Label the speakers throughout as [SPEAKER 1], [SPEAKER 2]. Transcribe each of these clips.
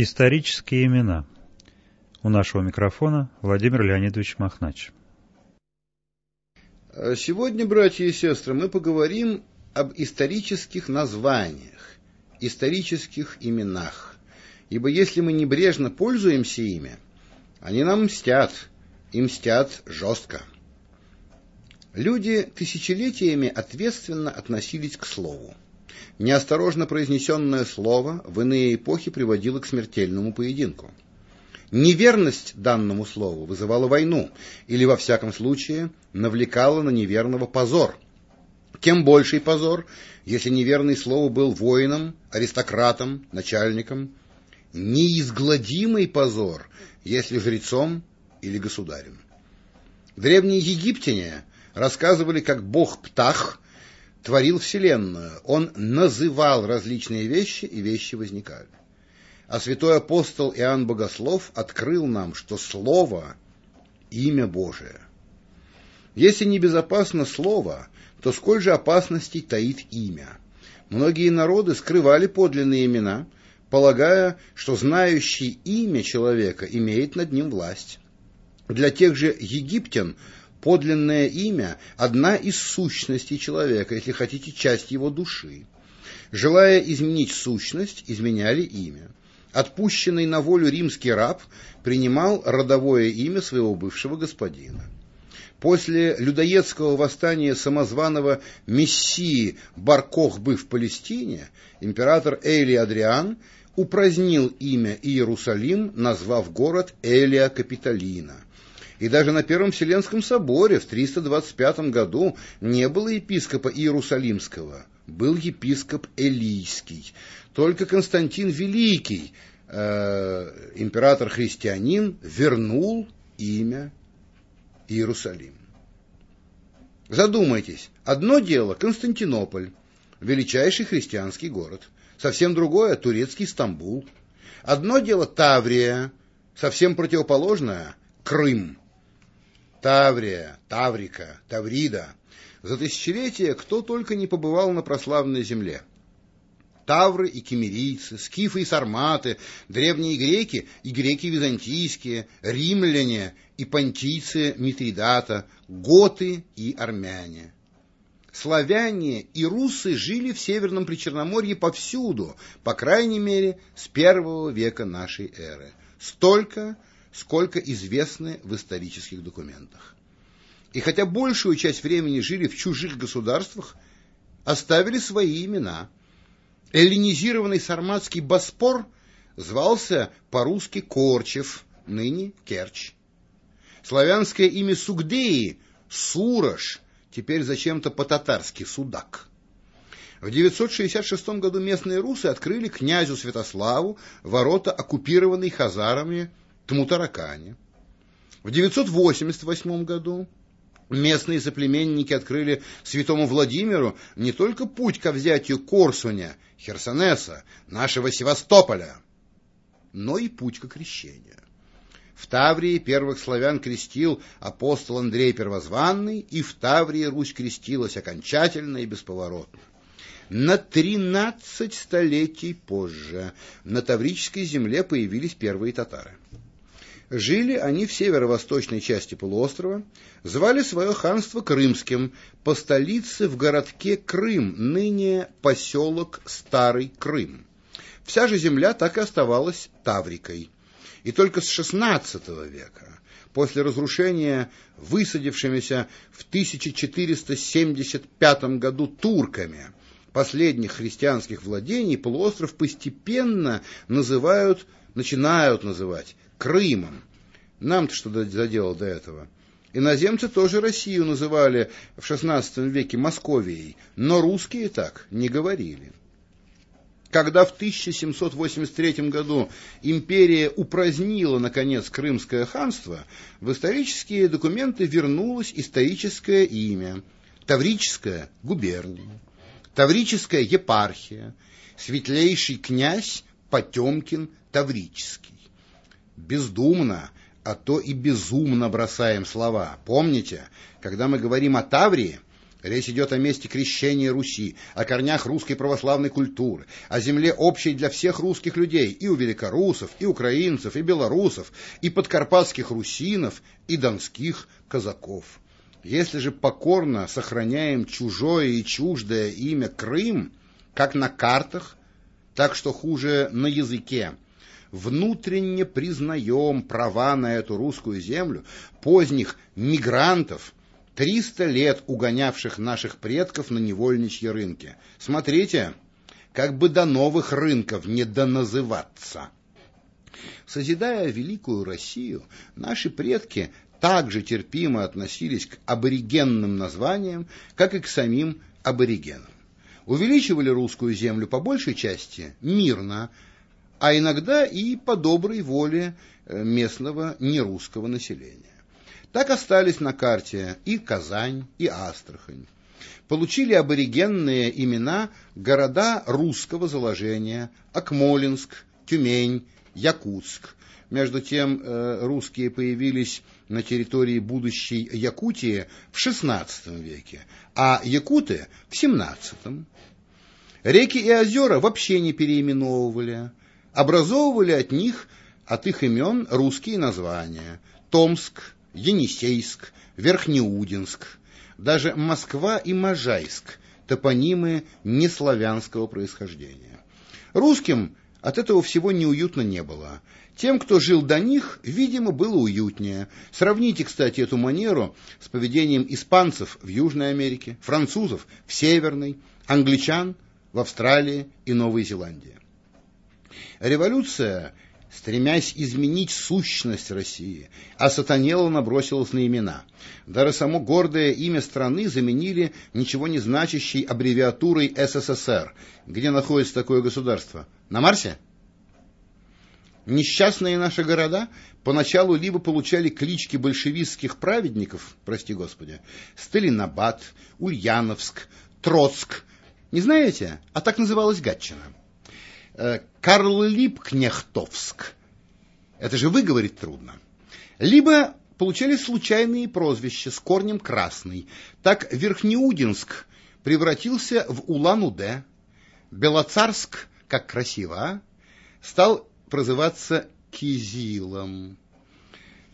[SPEAKER 1] Исторические имена. У нашего микрофона Владимир Леонидович Махнач.
[SPEAKER 2] Сегодня, братья и сестры, мы поговорим об исторических названиях, исторических именах. Ибо если мы небрежно пользуемся ими, они нам мстят, и мстят жестко. Люди тысячелетиями ответственно относились к слову. Неосторожно произнесенное слово в иные эпохи приводило к смертельному поединку. Неверность данному слову вызывала войну или, во всяком случае, навлекала на неверного позор. Тем больший позор, если неверный слово был воином, аристократом, начальником. Неизгладимый позор, если жрецом или государем. Древние египтяне рассказывали, как бог Птах творил Вселенную. Он называл различные вещи, и вещи возникали. А святой апостол Иоанн Богослов открыл нам, что Слово – имя Божие. Если небезопасно Слово, то сколь же опасностей таит имя. Многие народы скрывали подлинные имена, полагая, что знающий имя человека имеет над ним власть. Для тех же египтян Подлинное имя – одна из сущностей человека, если хотите, часть его души. Желая изменить сущность, изменяли имя. Отпущенный на волю римский раб принимал родовое имя своего бывшего господина. После людоедского восстания самозваного мессии Баркохбы в Палестине император Эли Адриан упразднил имя Иерусалим, назвав город Элия Капитолина – и даже на Первом Вселенском соборе в 325 году не было епископа Иерусалимского, был епископ Элийский. Только Константин Великий, э, император-христианин, вернул имя Иерусалим. Задумайтесь, одно дело Константинополь, величайший христианский город, совсем другое турецкий Стамбул. Одно дело Таврия, совсем противоположное Крым. Таврия, Таврика, Таврида. За тысячелетия кто только не побывал на прославленной земле. Тавры и кемерийцы, скифы и сарматы, древние греки и греки византийские, римляне и понтийцы Митридата, готы и армяне. Славяне и русы жили в Северном Причерноморье повсюду, по крайней мере, с первого века нашей эры. Столько, сколько известны в исторических документах. И хотя большую часть времени жили в чужих государствах, оставили свои имена. Эллинизированный сарматский Боспор звался по-русски Корчев, ныне Керчь. Славянское имя Сугдеи – Сурож, теперь зачем-то по-татарски Судак. В 966 году местные русы открыли князю Святославу ворота, оккупированные хазарами Тмутаракане. В 988 году местные соплеменники открыли святому Владимиру не только путь ко взятию Корсуня, Херсонеса, нашего Севастополя, но и путь к крещению. В Таврии первых славян крестил апостол Андрей Первозванный, и в Таврии Русь крестилась окончательно и бесповоротно. На тринадцать столетий позже на Таврической земле появились первые татары. Жили они в северо-восточной части полуострова, звали свое ханство Крымским, по столице в городке Крым, ныне поселок Старый Крым. Вся же земля так и оставалась Таврикой. И только с XVI века, после разрушения высадившимися в 1475 году турками последних христианских владений, полуостров постепенно называют, начинают называть Крымом. Нам-то что задело до этого? Иноземцы тоже Россию называли в XVI веке Московией, но русские так не говорили. Когда в 1783 году империя упразднила, наконец, Крымское ханство, в исторические документы вернулось историческое имя – Таврическая губерния, Таврическая епархия, светлейший князь Потемкин Таврический бездумно, а то и безумно бросаем слова. Помните, когда мы говорим о Таврии, Речь идет о месте крещения Руси, о корнях русской православной культуры, о земле общей для всех русских людей, и у великорусов, и украинцев, и белорусов, и подкарпатских русинов, и донских казаков. Если же покорно сохраняем чужое и чуждое имя Крым, как на картах, так что хуже на языке, внутренне признаем права на эту русскую землю поздних мигрантов, триста лет угонявших наших предков на невольничьи рынки. Смотрите, как бы до новых рынков не доназываться. Созидая великую Россию, наши предки также терпимо относились к аборигенным названиям, как и к самим аборигенам. Увеличивали русскую землю по большей части мирно, а иногда и по доброй воле э, местного нерусского населения. Так остались на карте и Казань, и Астрахань. Получили аборигенные имена города русского заложения Акмолинск, Тюмень, Якутск. Между тем э, русские появились на территории будущей Якутии в XVI веке, а якуты в XVII. Реки и озера вообще не переименовывали, образовывали от них, от их имен русские названия. Томск, Енисейск, Верхнеудинск, даже Москва и Можайск – топонимы неславянского происхождения. Русским от этого всего неуютно не было. Тем, кто жил до них, видимо, было уютнее. Сравните, кстати, эту манеру с поведением испанцев в Южной Америке, французов в Северной, англичан в Австралии и Новой Зеландии. Революция, стремясь изменить сущность России, осатанела набросилась на имена. Даже само гордое имя страны заменили ничего не значащей аббревиатурой СССР. Где находится такое государство? На Марсе? Несчастные наши города поначалу либо получали клички большевистских праведников, прости господи, Сталинабад, Ульяновск, Троцк. Не знаете? А так называлась Гатчина. Э, Карл Липкнехтовск. Это же выговорить трудно. Либо получали случайные прозвища с корнем красный. Так Верхнеудинск превратился в Улан-Удэ. Белоцарск, как красиво, а? стал прозываться Кизилом.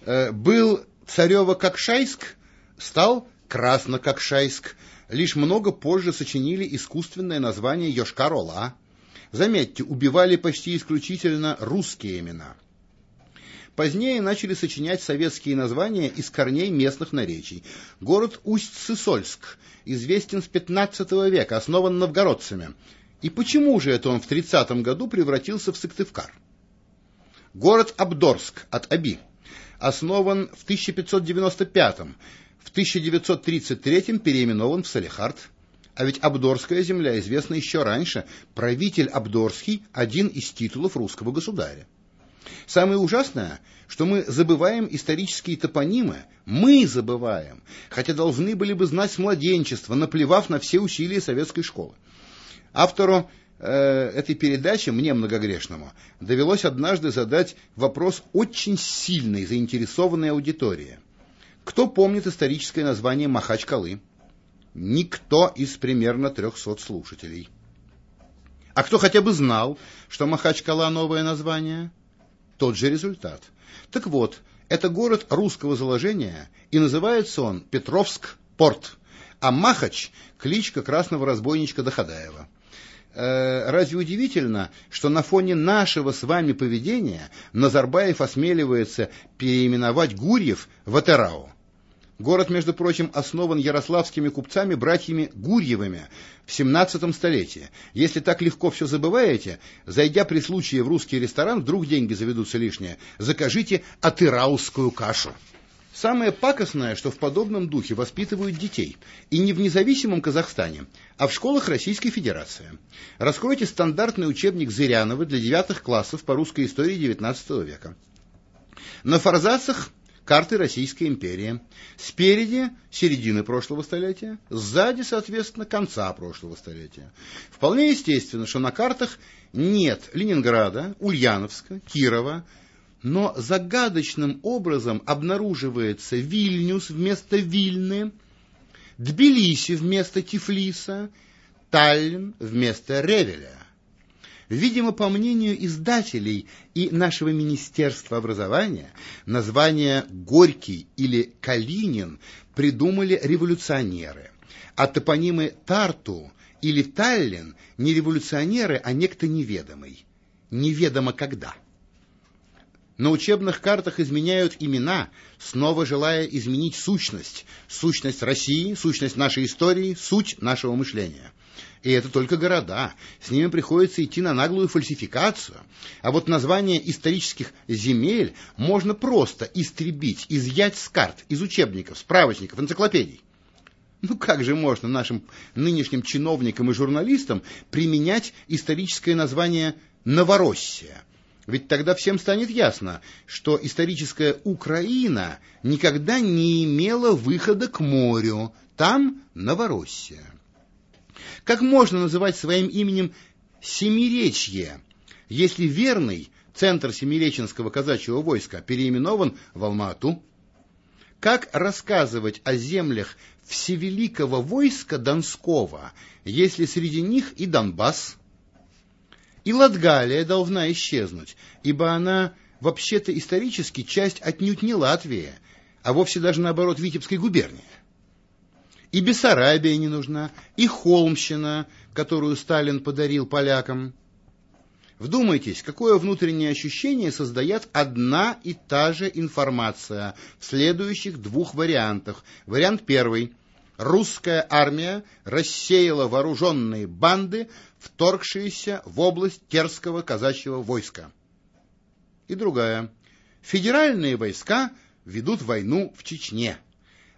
[SPEAKER 2] Э, был Царево-Кокшайск, стал Красно-Кокшайск. Лишь много позже сочинили искусственное название Йошкар-Ола. Заметьте, убивали почти исключительно русские имена. Позднее начали сочинять советские названия из корней местных наречий. Город Усть-Сысольск известен с 15 века, основан новгородцами. И почему же это он в 30 году превратился в Сыктывкар? Город Абдорск от Аби основан в 1595 в 1933 переименован в Салихард. А ведь Абдорская земля известна еще раньше. Правитель Абдорский – один из титулов русского государя. Самое ужасное, что мы забываем исторические топонимы, мы забываем, хотя должны были бы знать с младенчества, наплевав на все усилия советской школы. Автору э, этой передачи, мне многогрешному, довелось однажды задать вопрос очень сильной заинтересованной аудитории. Кто помнит историческое название Махачкалы? Никто из примерно трехсот слушателей. А кто хотя бы знал, что Махачкала новое название? Тот же результат. Так вот, это город русского заложения, и называется он Петровск-Порт, а Махач – кличка красного разбойничка Доходаева. Э, разве удивительно, что на фоне нашего с вами поведения Назарбаев осмеливается переименовать Гурьев в Атерау? Город, между прочим, основан ярославскими купцами-братьями Гурьевыми в 17 столетии. Если так легко все забываете, зайдя при случае в русский ресторан, вдруг деньги заведутся лишние, закажите атыраускую кашу. Самое пакостное, что в подобном духе воспитывают детей, и не в независимом Казахстане, а в школах Российской Федерации. Раскройте стандартный учебник Зырянова для девятых классов по русской истории XIX века. На форзацах карты Российской империи. Спереди середины прошлого столетия, сзади, соответственно, конца прошлого столетия. Вполне естественно, что на картах нет Ленинграда, Ульяновска, Кирова, но загадочным образом обнаруживается Вильнюс вместо Вильны, Тбилиси вместо Тифлиса, Таллин вместо Ревеля. Видимо, по мнению издателей и нашего Министерства образования, название «Горький» или «Калинин» придумали революционеры, а топонимы «Тарту» или «Таллин» не революционеры, а некто неведомый. Неведомо когда. На учебных картах изменяют имена, снова желая изменить сущность. Сущность России, сущность нашей истории, суть нашего мышления. И это только города. С ними приходится идти на наглую фальсификацию. А вот название исторических земель можно просто истребить, изъять с карт, из учебников, справочников, энциклопедий. Ну как же можно нашим нынешним чиновникам и журналистам применять историческое название «Новороссия»? Ведь тогда всем станет ясно, что историческая Украина никогда не имела выхода к морю. Там Новороссия. Как можно называть своим именем Семиречье, если верный центр Семиреченского казачьего войска переименован в Алмату? Как рассказывать о землях всевеликого войска Донского, если среди них и Донбасс? И Латгалия должна исчезнуть, ибо она вообще-то исторически часть отнюдь не Латвии, а вовсе даже наоборот Витебской губернии. И Бессарабия не нужна, и Холмщина, которую Сталин подарил полякам. Вдумайтесь, какое внутреннее ощущение создает одна и та же информация в следующих двух вариантах. Вариант первый. Русская армия рассеяла вооруженные банды, вторгшиеся в область Терского казачьего войска. И другая. Федеральные войска ведут войну в Чечне.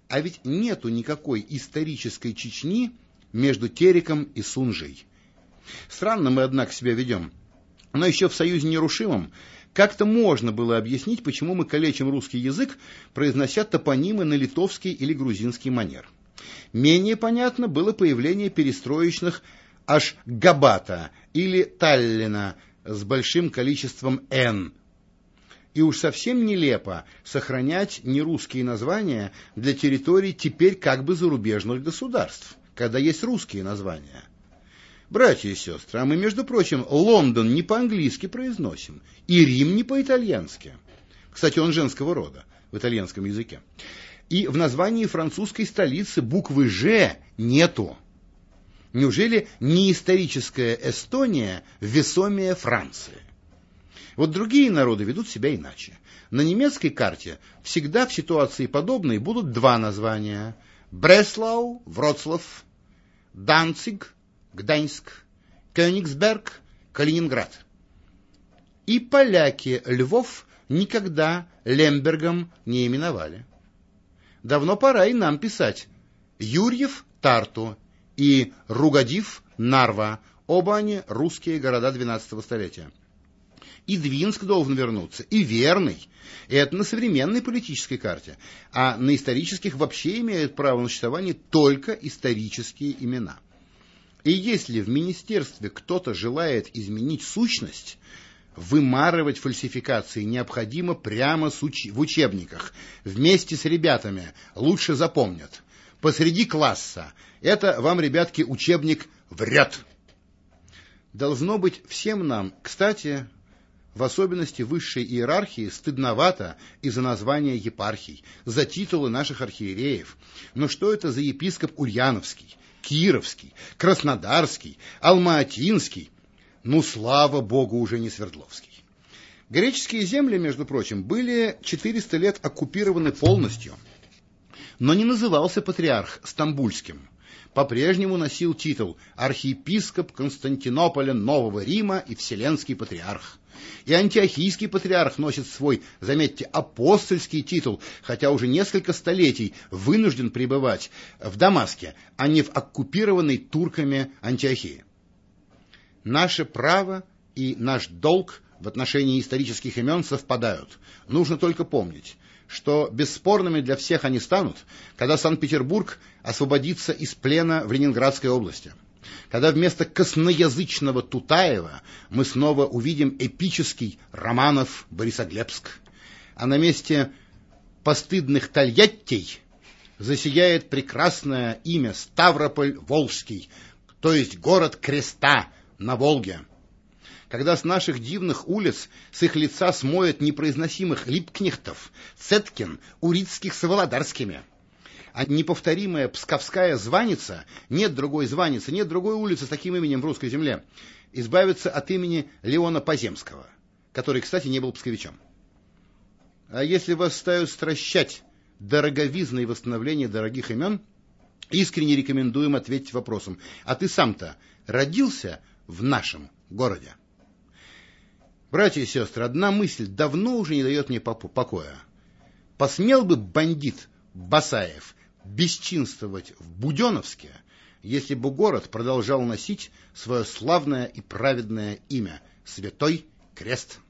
[SPEAKER 2] А ведь нету никакой исторической Чечни между Тереком и Сунжей. Странно мы, однако, себя ведем. Но еще в Союзе Нерушимом как-то можно было объяснить, почему мы калечим русский язык, произнося топонимы на литовский или грузинский манер. Менее понятно было появление перестроечных аж Габата или Таллина с большим количеством «н», и уж совсем нелепо сохранять нерусские названия для территорий теперь как бы зарубежных государств, когда есть русские названия. Братья и сестры, а мы, между прочим, Лондон не по-английски произносим, и Рим не по-итальянски. Кстати, он женского рода в итальянском языке. И в названии французской столицы буквы «Ж» нету. Неужели не историческая Эстония весомее Франции? Вот другие народы ведут себя иначе. На немецкой карте всегда в ситуации подобной будут два названия. Бреслау, Вроцлав, Данциг, Гданьск, Кёнигсберг, Калининград. И поляки Львов никогда Лембергом не именовали. Давно пора и нам писать Юрьев – Тарту и Ругадив – Нарва. Оба они русские города XII столетия и Двинск должен вернуться, и Верный. Это на современной политической карте. А на исторических вообще имеют право на существование только исторические имена. И если в министерстве кто-то желает изменить сущность, вымарывать фальсификации необходимо прямо в учебниках, вместе с ребятами, лучше запомнят. Посреди класса. Это вам, ребятки, учебник врет. Должно быть всем нам, кстати, в особенности высшей иерархии, стыдновато из-за названия епархий, за титулы наших архиереев. Но что это за епископ Ульяновский, Кировский, Краснодарский, Алматинский? Ну, слава богу, уже не Свердловский. Греческие земли, между прочим, были 400 лет оккупированы полностью, но не назывался патриарх Стамбульским. По-прежнему носил титул архиепископ Константинополя Нового Рима и Вселенский патриарх. И антиохийский патриарх носит свой, заметьте, апостольский титул, хотя уже несколько столетий вынужден пребывать в Дамаске, а не в оккупированной турками Антиохии. Наше право и наш долг в отношении исторических имен совпадают. Нужно только помнить, что бесспорными для всех они станут, когда Санкт-Петербург освободится из плена в Ленинградской области когда вместо косноязычного Тутаева мы снова увидим эпический Романов Борисоглебск, а на месте постыдных Тольяттей засияет прекрасное имя Ставрополь-Волжский, то есть город креста на Волге. Когда с наших дивных улиц с их лица смоет непроизносимых липкнехтов, Цеткин, Урицких с Володарскими. А неповторимая псковская званица, нет другой званицы, нет другой улицы с таким именем в русской земле, избавиться от имени Леона Поземского, который, кстати, не был псковичом. А если вас ставят стращать дороговизной восстановления дорогих имен, искренне рекомендуем ответить вопросом, а ты сам-то родился в нашем городе? Братья и сестры, одна мысль давно уже не дает мне покоя. Посмел бы бандит Басаев бесчинствовать в Буденовске, если бы город продолжал носить свое славное и праведное имя — Святой Крест.